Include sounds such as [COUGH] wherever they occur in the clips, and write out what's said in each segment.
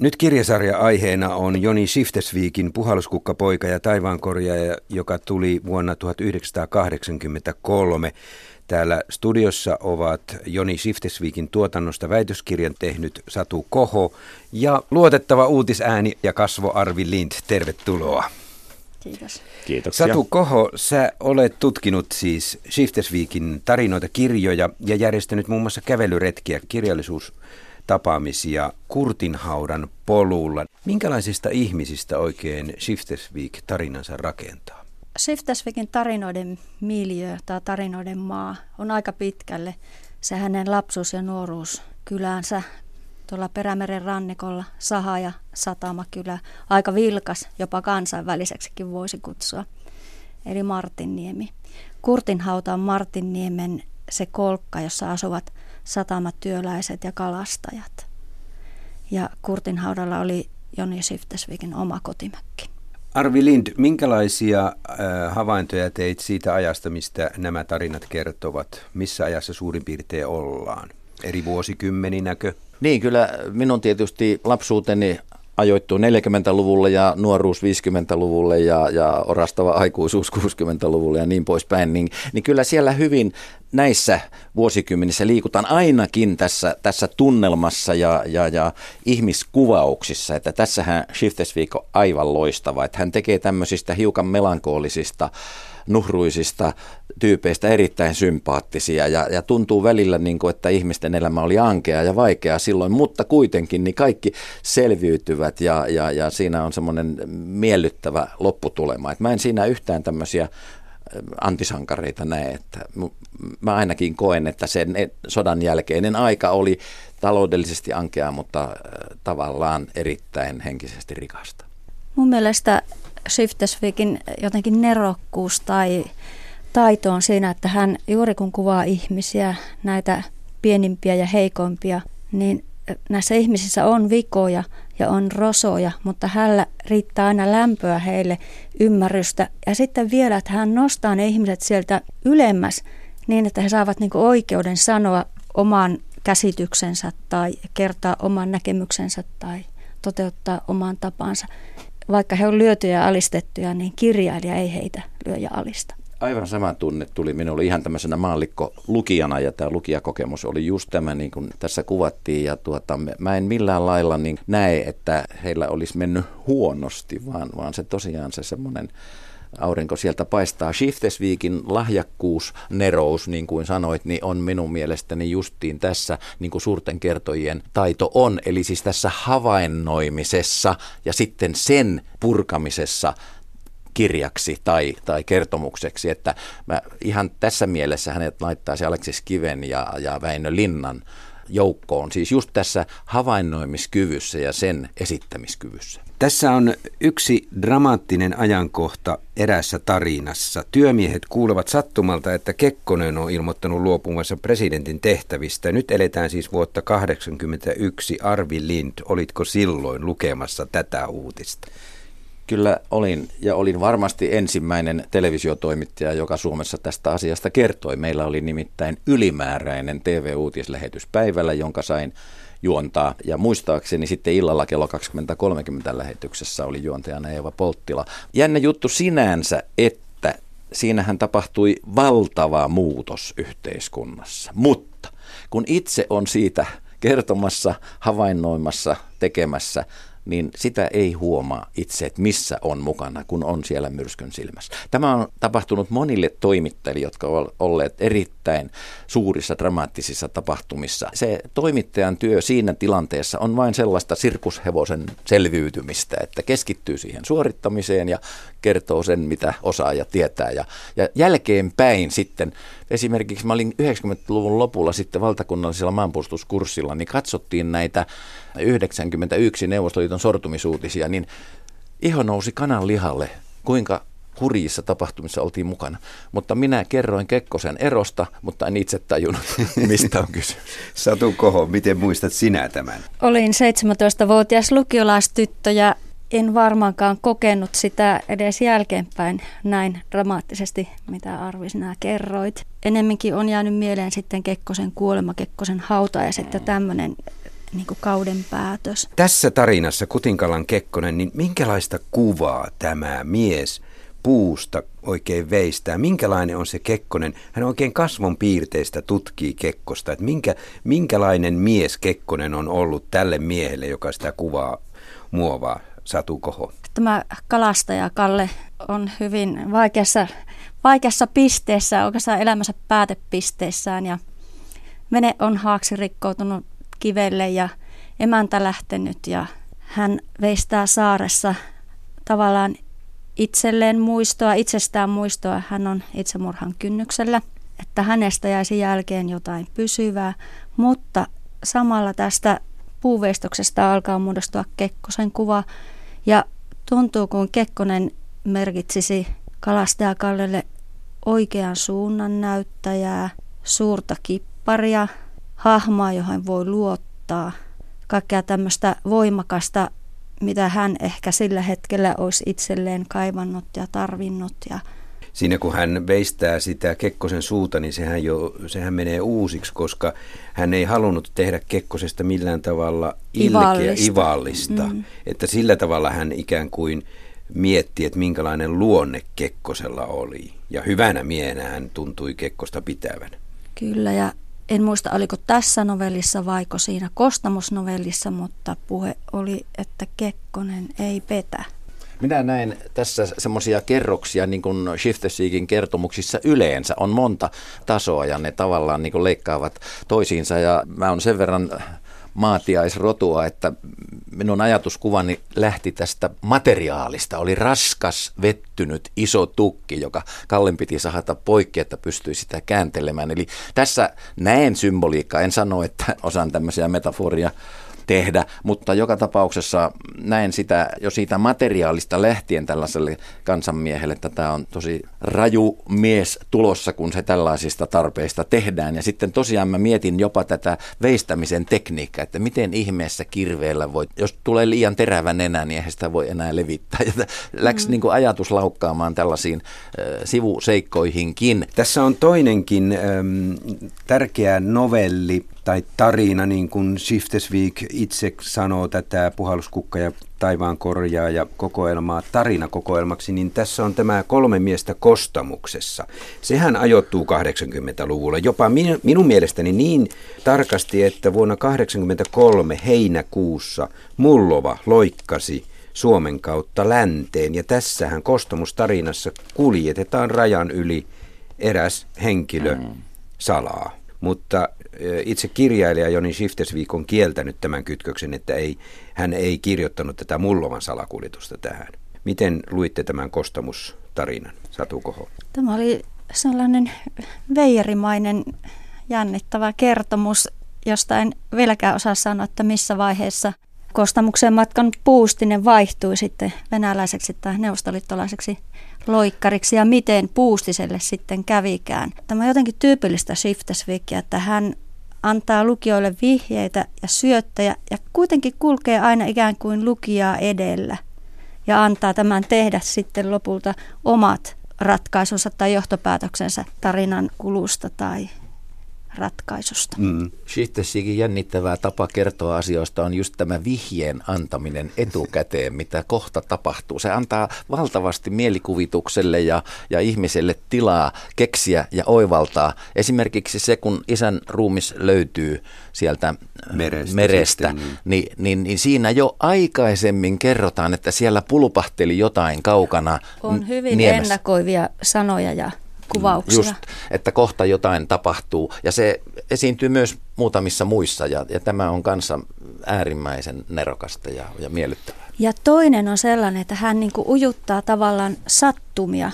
Nyt kirjasarja aiheena on Joni Shiftesviikin Puhalluskukkapoika ja taivaankorjaaja, joka tuli vuonna 1983. Täällä studiossa ovat Joni Shiftesviikin tuotannosta väitöskirjan tehnyt Satu Koho ja luotettava uutisääni ja kasvo Arvi Lind. Tervetuloa. Kiitos. Kiitoksia. Satu Koho, sä olet tutkinut siis Shiftesviikin tarinoita, kirjoja ja järjestänyt muun muassa kävelyretkiä, kirjallisuustapaamisia Kurtinhaudan polulla. Minkälaisista ihmisistä oikein Shiftesvik tarinansa rakentaa? Shiftesvikin tarinoiden miljö tai tarinoiden maa on aika pitkälle se hänen lapsuus- ja nuoruus kylänsä tuolla Perämeren rannikolla, Saha- ja Satamakylä, aika vilkas, jopa kansainväliseksikin voisi kutsua, eli Martinniemi. Kurtinhauta on Martinniemen se kolkka, jossa asuvat satamatyöläiset ja kalastajat. Ja Kurtinhaudalla oli Joni Syftesvikin oma kotimäkki. Arvi Lind, minkälaisia äh, havaintoja teit siitä ajasta, mistä nämä tarinat kertovat? Missä ajassa suurin piirtein ollaan? Eri vuosikymmeninäkö? Niin, kyllä minun tietysti lapsuuteni ajoittuu 40-luvulle ja nuoruus 50-luvulle ja, ja orastava aikuisuus 60-luvulle ja niin poispäin, niin, niin kyllä siellä hyvin näissä vuosikymmenissä liikutaan ainakin tässä, tässä tunnelmassa ja, ja, ja ihmiskuvauksissa, että tässähän Shiftesvik on aivan loistava, että hän tekee tämmöisistä hiukan melankoolisista nuhruisista tyypeistä erittäin sympaattisia ja, ja tuntuu välillä, niin kuin, että ihmisten elämä oli ankea ja vaikea silloin, mutta kuitenkin niin kaikki selviytyvät ja, ja, ja siinä on semmoinen miellyttävä lopputulema. Et mä en siinä yhtään tämmöisiä antisankareita näe, että mä ainakin koen, että sen e, sodan jälkeinen aika oli taloudellisesti ankea, mutta tavallaan erittäin henkisesti rikasta. Mun mielestä Shiftesvikin jotenkin nerokkuus tai taito on siinä, että hän juuri kun kuvaa ihmisiä, näitä pienimpiä ja heikompia, niin näissä ihmisissä on vikoja ja on rosoja, mutta hänellä riittää aina lämpöä heille, ymmärrystä. Ja sitten vielä, että hän nostaa ne ihmiset sieltä ylemmäs niin, että he saavat niin oikeuden sanoa oman käsityksensä tai kertoa oman näkemyksensä tai toteuttaa oman tapansa vaikka he on lyötyjä ja alistettuja, niin kirjailija ei heitä lyö ja alista. Aivan sama tunne tuli minulle ihan tämmöisenä maallikko lukijana ja tämä lukijakokemus oli just tämä niin kuin tässä kuvattiin ja tuota, mä en millään lailla niin näe, että heillä olisi mennyt huonosti, vaan, vaan se tosiaan se semmoinen aurinko sieltä paistaa. Shiftesviikin lahjakkuus, nerous, niin kuin sanoit, niin on minun mielestäni justiin tässä, niin kuin suurten kertojien taito on, eli siis tässä havainnoimisessa ja sitten sen purkamisessa kirjaksi tai, tai kertomukseksi, että mä ihan tässä mielessä hänet laittaisi Aleksis Kiven ja, ja Väinö Linnan joukkoon, siis just tässä havainnoimiskyvyssä ja sen esittämiskyvyssä. Tässä on yksi dramaattinen ajankohta erässä tarinassa. Työmiehet kuulevat sattumalta, että Kekkonen on ilmoittanut luopumassa presidentin tehtävistä. Nyt eletään siis vuotta 1981. Arvi Lind, olitko silloin lukemassa tätä uutista? Kyllä olin, ja olin varmasti ensimmäinen televisiotoimittaja, joka Suomessa tästä asiasta kertoi. Meillä oli nimittäin ylimääräinen TV-uutislähetys päivällä, jonka sain juontaa. Ja muistaakseni sitten illalla kello 20.30 lähetyksessä oli juontajana Eeva Polttila. Jännä juttu sinänsä, että siinähän tapahtui valtava muutos yhteiskunnassa. Mutta kun itse on siitä kertomassa, havainnoimassa, tekemässä, niin sitä ei huomaa itse, että missä on mukana, kun on siellä myrskyn silmässä. Tämä on tapahtunut monille toimittajille, jotka ovat olleet erittäin suurissa dramaattisissa tapahtumissa. Se toimittajan työ siinä tilanteessa on vain sellaista sirkushevosen selviytymistä, että keskittyy siihen suorittamiseen ja kertoo sen, mitä osaa ja tietää. Ja, ja jälkeenpäin sitten, esimerkiksi mä olin 90-luvun lopulla sitten valtakunnallisella maanpuolustuskurssilla, niin katsottiin näitä 91 Neuvostoliiton sortumisuutisia, niin iho nousi kanan lihalle, kuinka hurjissa tapahtumissa oltiin mukana. Mutta minä kerroin Kekkosen erosta, mutta en itse tajunnut, [LAUGHS] mistä on kysymys. Satu Koho, miten muistat sinä tämän? Olin 17-vuotias lukiolaistyttö ja en varmaankaan kokenut sitä edes jälkeenpäin näin dramaattisesti, mitä Arvi sinä kerroit. Enemminkin on jäänyt mieleen sitten Kekkosen kuolema, Kekkosen hauta ja sitten tämmöinen niin kuin kauden päätös. Tässä tarinassa Kutinkalan Kekkonen, niin minkälaista kuvaa tämä mies puusta oikein veistää? Minkälainen on se Kekkonen? Hän oikein kasvon piirteistä tutkii Kekkosta, että minkä, minkälainen mies Kekkonen on ollut tälle miehelle, joka sitä kuvaa muovaa. Satu Koho. Tämä kalastaja Kalle on hyvin vaikeassa, vaikeassa pisteessä, oikeastaan elämänsä päätepisteessään ja vene on haaksi rikkoutunut kivelle ja emäntä lähtenyt ja hän veistää saaressa tavallaan itselleen muistoa, itsestään muistoa. Hän on itsemurhan kynnyksellä, että hänestä jäisi jälkeen jotain pysyvää, mutta samalla tästä puuveistoksesta alkaa muodostua Kekkosen kuva ja tuntuu kuin Kekkonen merkitsisi kalastajakallelle oikean suunnan näyttäjää, suurta kipparia, hahmoa, johon voi luottaa, kaikkea tämmöistä voimakasta, mitä hän ehkä sillä hetkellä olisi itselleen kaivannut ja tarvinnut ja siinä kun hän veistää sitä Kekkosen suuta, niin sehän, jo, sehän menee uusiksi, koska hän ei halunnut tehdä Kekkosesta millään tavalla ilkeä, ivallista. ivallista. Mm. Että sillä tavalla hän ikään kuin mietti, että minkälainen luonne Kekkosella oli. Ja hyvänä miehenä hän tuntui Kekkosta pitävän. Kyllä, ja en muista oliko tässä novellissa vaiko siinä Kostamusnovellissa, mutta puhe oli, että Kekkonen ei petä. Minä näen tässä semmoisia kerroksia, niin kuin Shiftesiikin kertomuksissa yleensä on monta tasoa ja ne tavallaan niin kuin leikkaavat toisiinsa ja mä oon sen verran maatiaisrotua, että minun ajatuskuvani lähti tästä materiaalista. Oli raskas, vettynyt, iso tukki, joka Kallen piti sahata poikki, että pystyi sitä kääntelemään. Eli tässä näen symboliikkaa. En sano, että osaan tämmöisiä metaforia tehdä, mutta joka tapauksessa näen sitä jo siitä materiaalista lähtien tällaiselle kansanmiehelle, että tämä on tosi raju mies tulossa, kun se tällaisista tarpeista tehdään. Ja sitten tosiaan mä mietin jopa tätä veistämisen tekniikkaa, että miten ihmeessä kirveellä voi, jos tulee liian terävä nenä, niin eihän sitä voi enää levittää. Ja läks mm. niin kuin ajatus laukkaamaan tällaisiin äh, sivuseikkoihinkin. Tässä on toinenkin ähm, tärkeä novelli, tai tarina, niin kuin Shiftesvik itse sanoo tätä puhalluskukka ja taivaan korjaa ja kokoelmaa tarinakokoelmaksi, niin tässä on tämä kolme miestä kostamuksessa. Sehän ajoittuu 80-luvulla, jopa min, minun mielestäni niin tarkasti, että vuonna 1983 heinäkuussa Mullova loikkasi Suomen kautta länteen. Ja tässähän kostamustarinassa kuljetetaan rajan yli eräs henkilö mm. salaa. Mutta itse kirjailija Joni Shiftesvik on kieltänyt tämän kytköksen, että ei, hän ei kirjoittanut tätä Mullovan salakuljetusta tähän. Miten luitte tämän kostamustarinan, Satu Koho? Tämä oli sellainen veijerimainen jännittävä kertomus, josta en vieläkään osaa sanoa, että missä vaiheessa Kostamuksen matkan puustinen vaihtui sitten venäläiseksi tai neuvostoliittolaiseksi loikkariksi ja miten puustiselle sitten kävikään. Tämä on jotenkin tyypillistä Shiftesvikia, että hän antaa lukijoille vihjeitä ja syöttäjä ja kuitenkin kulkee aina ikään kuin lukijaa edellä ja antaa tämän tehdä sitten lopulta omat ratkaisunsa tai johtopäätöksensä tarinan kulusta tai ratkaisusta. Mm. Shiftesikin jännittävää tapa kertoa asioista on just tämä vihjeen antaminen etukäteen, mitä kohta tapahtuu. Se antaa valtavasti mielikuvitukselle ja, ja ihmiselle tilaa keksiä ja oivaltaa. Esimerkiksi se, kun isän ruumis löytyy sieltä äh, merestä, merestä sitten, niin. Niin, niin, niin siinä jo aikaisemmin kerrotaan, että siellä pulpahteli jotain kaukana On hyvin niemessä. ennakoivia sanoja ja kuvauksia. Just, että kohta jotain tapahtuu ja se esiintyy myös muutamissa muissa ja, ja tämä on kanssa äärimmäisen nerokasta ja, ja miellyttävää. Ja toinen on sellainen, että hän niin ujuttaa tavallaan sattumia,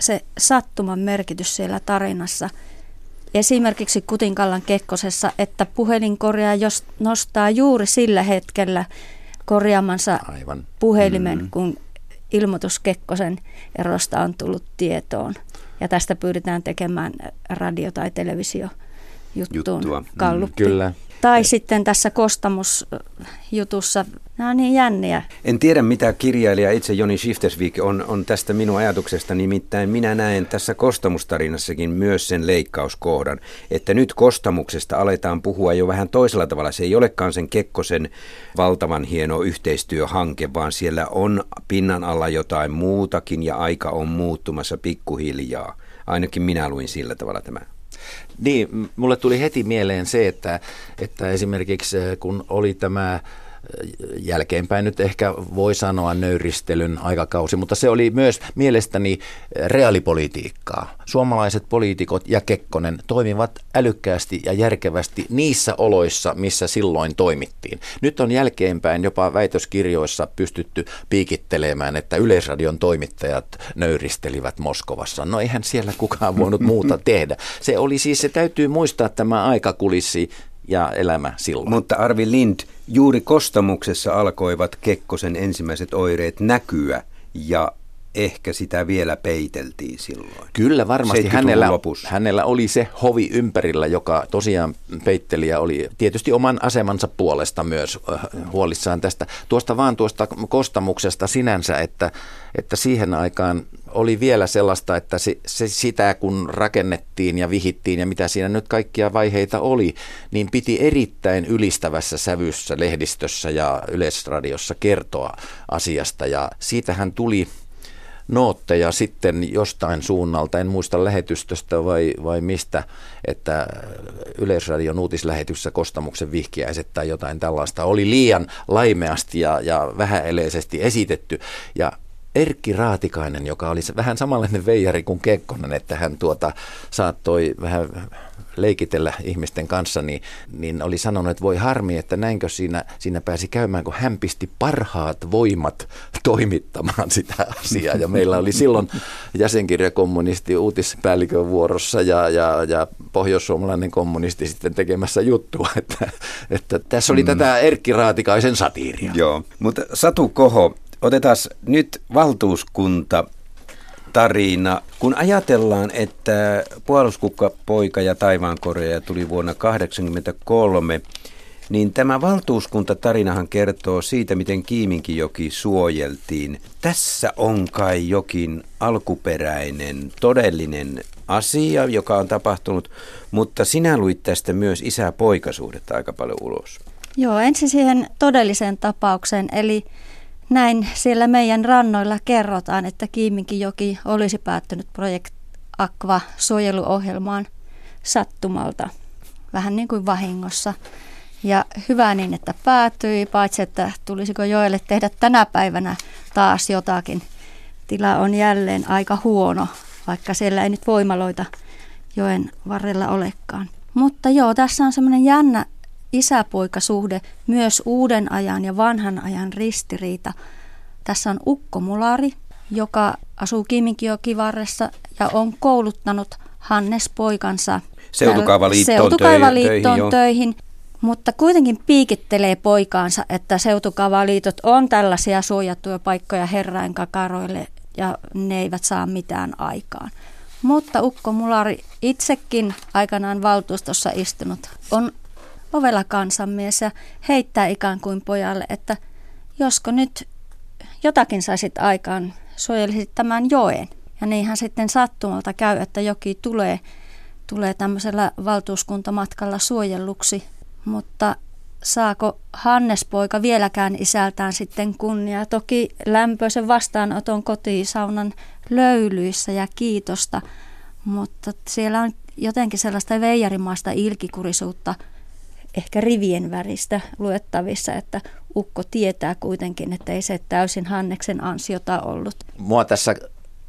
se sattuman merkitys siellä tarinassa. Esimerkiksi Kutinkallan kekkosessa, että puhelinkorjaaja jos nostaa juuri sillä hetkellä korjaamansa Aivan. puhelimen, mm. kun ilmoitus Kekkosen erosta on tullut tietoon ja tästä pyydetään tekemään radio- tai televisiojuttuun Juttua. kalluppi. Mm, kyllä. Tai sitten tässä kostamusjutussa, nämä on niin jänniä. En tiedä mitä kirjailija itse Joni Shiftesvik on, on tästä minun ajatuksesta, nimittäin minä näen tässä kostamustarinassakin myös sen leikkauskohdan, että nyt kostamuksesta aletaan puhua jo vähän toisella tavalla. Se ei olekaan sen Kekkosen valtavan hieno yhteistyöhanke, vaan siellä on pinnan alla jotain muutakin ja aika on muuttumassa pikkuhiljaa. Ainakin minä luin sillä tavalla tämän. Niin, mulle tuli heti mieleen se, että, että esimerkiksi äh, kun oli tämä jälkeenpäin nyt ehkä voi sanoa nöyristelyn aikakausi, mutta se oli myös mielestäni reaalipolitiikkaa. Suomalaiset poliitikot ja Kekkonen toimivat älykkäästi ja järkevästi niissä oloissa, missä silloin toimittiin. Nyt on jälkeenpäin jopa väitöskirjoissa pystytty piikittelemään, että Yleisradion toimittajat nöyristelivät Moskovassa. No eihän siellä kukaan voinut muuta [LAUGHS] tehdä. Se oli siis, se täytyy muistaa tämä aikakulissi ja elämä silloin. Mutta Arvi Lind, juuri kostamuksessa alkoivat Kekkosen ensimmäiset oireet näkyä ja ehkä sitä vielä peiteltiin silloin. Kyllä varmasti hänellä, hänellä oli se hovi ympärillä, joka tosiaan peitteli ja oli tietysti oman asemansa puolesta myös äh, huolissaan tästä. Tuosta vaan tuosta kostamuksesta sinänsä, että, että siihen aikaan oli vielä sellaista, että se, se, sitä kun rakennettiin ja vihittiin ja mitä siinä nyt kaikkia vaiheita oli, niin piti erittäin ylistävässä sävyssä lehdistössä ja yleisradiossa kertoa asiasta. Ja siitähän tuli nootteja sitten jostain suunnalta, en muista lähetystöstä vai, vai mistä, että Yleisradion uutislähetyssä Kostamuksen vihkiäiset tai jotain tällaista oli liian laimeasti ja, ja vähäeleisesti esitetty. Ja Erkki Raatikainen, joka oli vähän samanlainen veijari kuin Kekkonen, että hän tuota, saattoi vähän leikitellä ihmisten kanssa, niin, niin oli sanonut, että voi harmi, että näinkö siinä, siinä pääsi käymään, kun hän pisti parhaat voimat toimittamaan sitä asiaa. Ja meillä oli silloin jäsenkirjakommunisti uutispäällikön vuorossa ja, ja, ja pohjoissuomalainen kommunisti sitten tekemässä juttua, että, että tässä oli mm. tätä Erkki Raatikaisen satiiria. Joo, mutta Satu Koho, Otetaan nyt valtuuskunta tarina. Kun ajatellaan, että puoluskukkapoika ja taivaankorjaaja tuli vuonna 1983, niin tämä valtuuskuntatarinahan kertoo siitä, miten Kiiminkijoki suojeltiin. Tässä on kai jokin alkuperäinen, todellinen asia, joka on tapahtunut, mutta sinä luit tästä myös isä-poikasuhdetta aika paljon ulos. Joo, ensin siihen todelliseen tapaukseen, eli näin siellä meidän rannoilla kerrotaan, että Kiiminkijoki olisi päättynyt projekt Aqua suojeluohjelmaan sattumalta, vähän niin kuin vahingossa. Ja hyvä niin, että päätyi, paitsi että tulisiko joelle tehdä tänä päivänä taas jotakin. Tila on jälleen aika huono, vaikka siellä ei nyt voimaloita joen varrella olekaan. Mutta joo, tässä on semmoinen jännä isäpoikasuhde, myös uuden ajan ja vanhan ajan ristiriita. Tässä on Ukko Mulari, joka asuu Kiiminkiokivarressa ja on kouluttanut Hannes poikansa Seutukaavaliittoon, seutukaavaliittoon töihin, töihin, mutta kuitenkin piikittelee poikaansa, että seutukaavaliitot on tällaisia suojattuja paikkoja herrain kakaroille ja ne eivät saa mitään aikaan. Mutta Ukko Mulari itsekin aikanaan valtuustossa istunut on ovella kansanmies ja heittää ikään kuin pojalle, että josko nyt jotakin saisit aikaan, suojelisit tämän joen. Ja niinhän sitten sattumalta käy, että joki tulee, tulee tämmöisellä valtuuskuntamatkalla suojelluksi, mutta saako Hannes poika vieläkään isältään sitten kunnia. Toki lämpöisen vastaanoton kotisaunan löylyissä ja kiitosta, mutta siellä on jotenkin sellaista veijarimaista ilkikurisuutta – ehkä rivien väristä luettavissa, että ukko tietää kuitenkin, että ei se täysin Hanneksen ansiota ollut. Mua tässä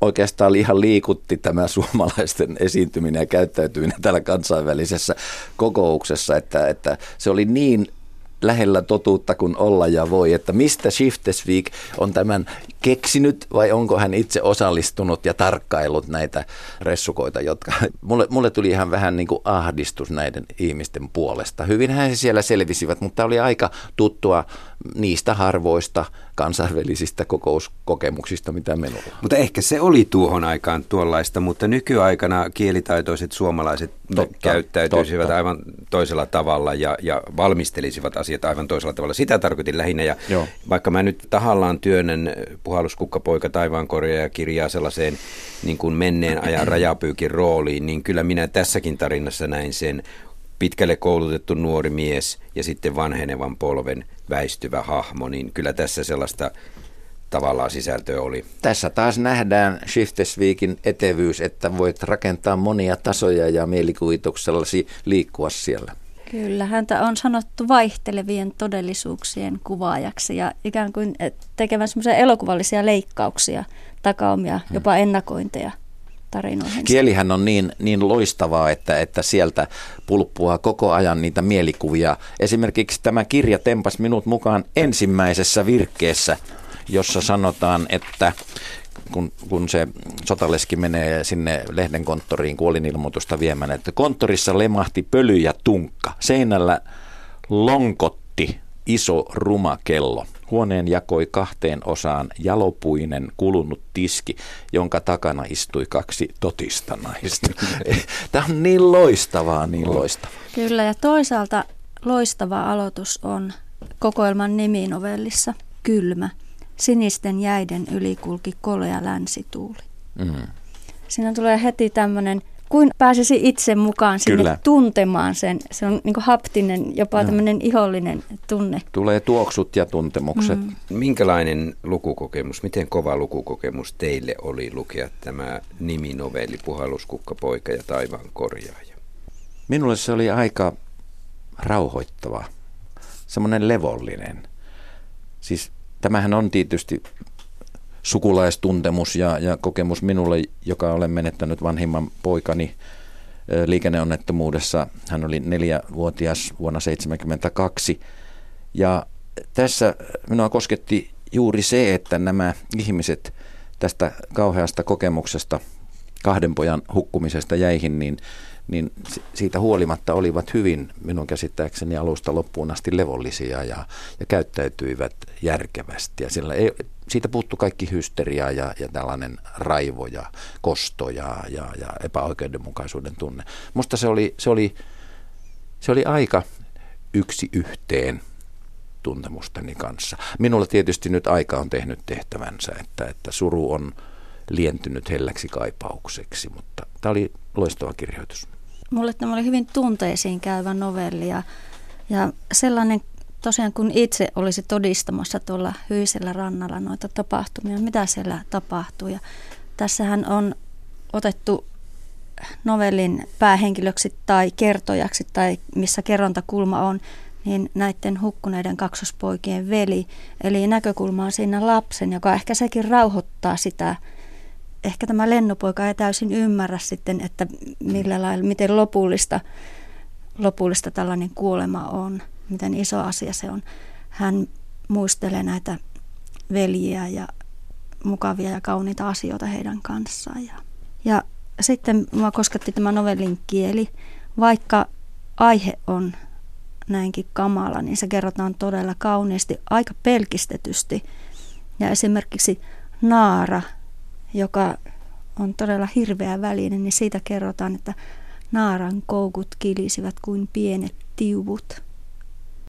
oikeastaan ihan liikutti tämä suomalaisten esiintyminen ja käyttäytyminen täällä kansainvälisessä kokouksessa, että, että se oli niin lähellä totuutta kuin olla ja voi, että mistä Shiftesweek on tämän keksinyt vai onko hän itse osallistunut ja tarkkaillut näitä ressukoita, jotka [LAUGHS] mulle, mulle tuli ihan vähän niin kuin ahdistus näiden ihmisten puolesta. Hyvinhän he siellä selvisivät, mutta oli aika tuttua niistä harvoista kansainvälisistä kokouskokemuksista, mitä minulla on. Mutta ehkä se oli tuohon aikaan tuollaista, mutta nykyaikana kielitaitoiset suomalaiset totta, käyttäytyisivät totta. aivan toisella tavalla ja, ja valmistelisivat asiat aivan toisella tavalla. Sitä tarkoitin lähinnä ja Joo. vaikka mä nyt tahallaan työnnän puhalluskukkapoika taivaankorjaaja kirjaa sellaiseen niin kuin menneen ajan rajapyykin rooliin, niin kyllä minä tässäkin tarinassa näin sen pitkälle koulutettu nuori mies ja sitten vanhenevan polven väistyvä hahmo, niin kyllä tässä sellaista tavallaan sisältöä oli. Tässä taas nähdään Shiftesweekin etevyys, että voit rakentaa monia tasoja ja mielikuvituksellasi liikkua siellä. Kyllä, häntä on sanottu vaihtelevien todellisuuksien kuvaajaksi ja ikään kuin tekevän semmoisia elokuvallisia leikkauksia, takaumia, hmm. jopa ennakointeja tarinoihin. Kielihän on niin, niin loistavaa, että, että sieltä pulppua koko ajan niitä mielikuvia. Esimerkiksi tämä kirja tempas minut mukaan ensimmäisessä virkkeessä, jossa sanotaan, että kun, kun se sotaleski menee sinne lehden konttoriin kuolinilmoitusta viemään, että konttorissa lemahti pöly ja tunkka. Seinällä lonkotti iso ruma kello. Huoneen jakoi kahteen osaan jalopuinen kulunut tiski, jonka takana istui kaksi totista naista. [LAUGHS] Tämä on niin loistavaa, niin loistavaa. Kyllä, ja toisaalta loistava aloitus on kokoelman niminovellissa Kylmä. Sinisten jäiden yli kulki kolea länsituuli. Mm. Siinä tulee heti tämmöinen kuin pääsisi itse mukaan sinne Kyllä. tuntemaan sen. Se on niin haptinen, jopa no. tämmöinen ihollinen tunne. Tulee tuoksut ja tuntemukset. Mm. Minkälainen lukukokemus, miten kova lukukokemus teille oli lukea tämä niminovelli Puhalluskukka, poika ja taivaan korjaaja? Minulle se oli aika rauhoittava, semmoinen levollinen. Siis tämähän on tietysti sukulaistuntemus ja, ja kokemus minulle, joka olen menettänyt vanhimman poikani liikenneonnettomuudessa. Hän oli neljävuotias vuonna 1972. Ja tässä minua kosketti juuri se, että nämä ihmiset tästä kauheasta kokemuksesta, kahden pojan hukkumisesta jäihin, niin niin siitä huolimatta olivat hyvin minun käsittääkseni alusta loppuun asti levollisia ja, ja käyttäytyivät järkevästi. Ja sillä ei, siitä puuttu kaikki hysteria ja, ja tällainen raivo ja kosto ja, ja, ja epäoikeudenmukaisuuden tunne. Musta se oli, se oli, se oli aika yksi yhteen tuntemustani kanssa. Minulla tietysti nyt aika on tehnyt tehtävänsä, että, että suru on lientynyt helläksi kaipaukseksi, mutta tämä oli loistava kirjoitus. Mulle tämä oli hyvin tunteisiin käyvä novelli ja, ja sellainen tosiaan kun itse olisi todistamassa tuolla hyisellä rannalla noita tapahtumia, mitä siellä tapahtuu. Ja tässähän on otettu novellin päähenkilöksi tai kertojaksi tai missä kerrontakulma on, niin näiden hukkuneiden kaksospoikien veli. Eli näkökulma on siinä lapsen, joka ehkä sekin rauhoittaa sitä ehkä tämä lennopoika ei täysin ymmärrä sitten, että millä lailla, miten lopullista, lopullista tällainen kuolema on, miten iso asia se on. Hän muistelee näitä veljiä ja mukavia ja kauniita asioita heidän kanssaan. Ja, ja sitten minua kosketti tämä novellin kieli. Vaikka aihe on näinkin kamala, niin se kerrotaan todella kauniisti, aika pelkistetysti. Ja esimerkiksi Naara joka on todella hirveä välinen, niin siitä kerrotaan, että naaran koukut kilisivät kuin pienet tiuvut.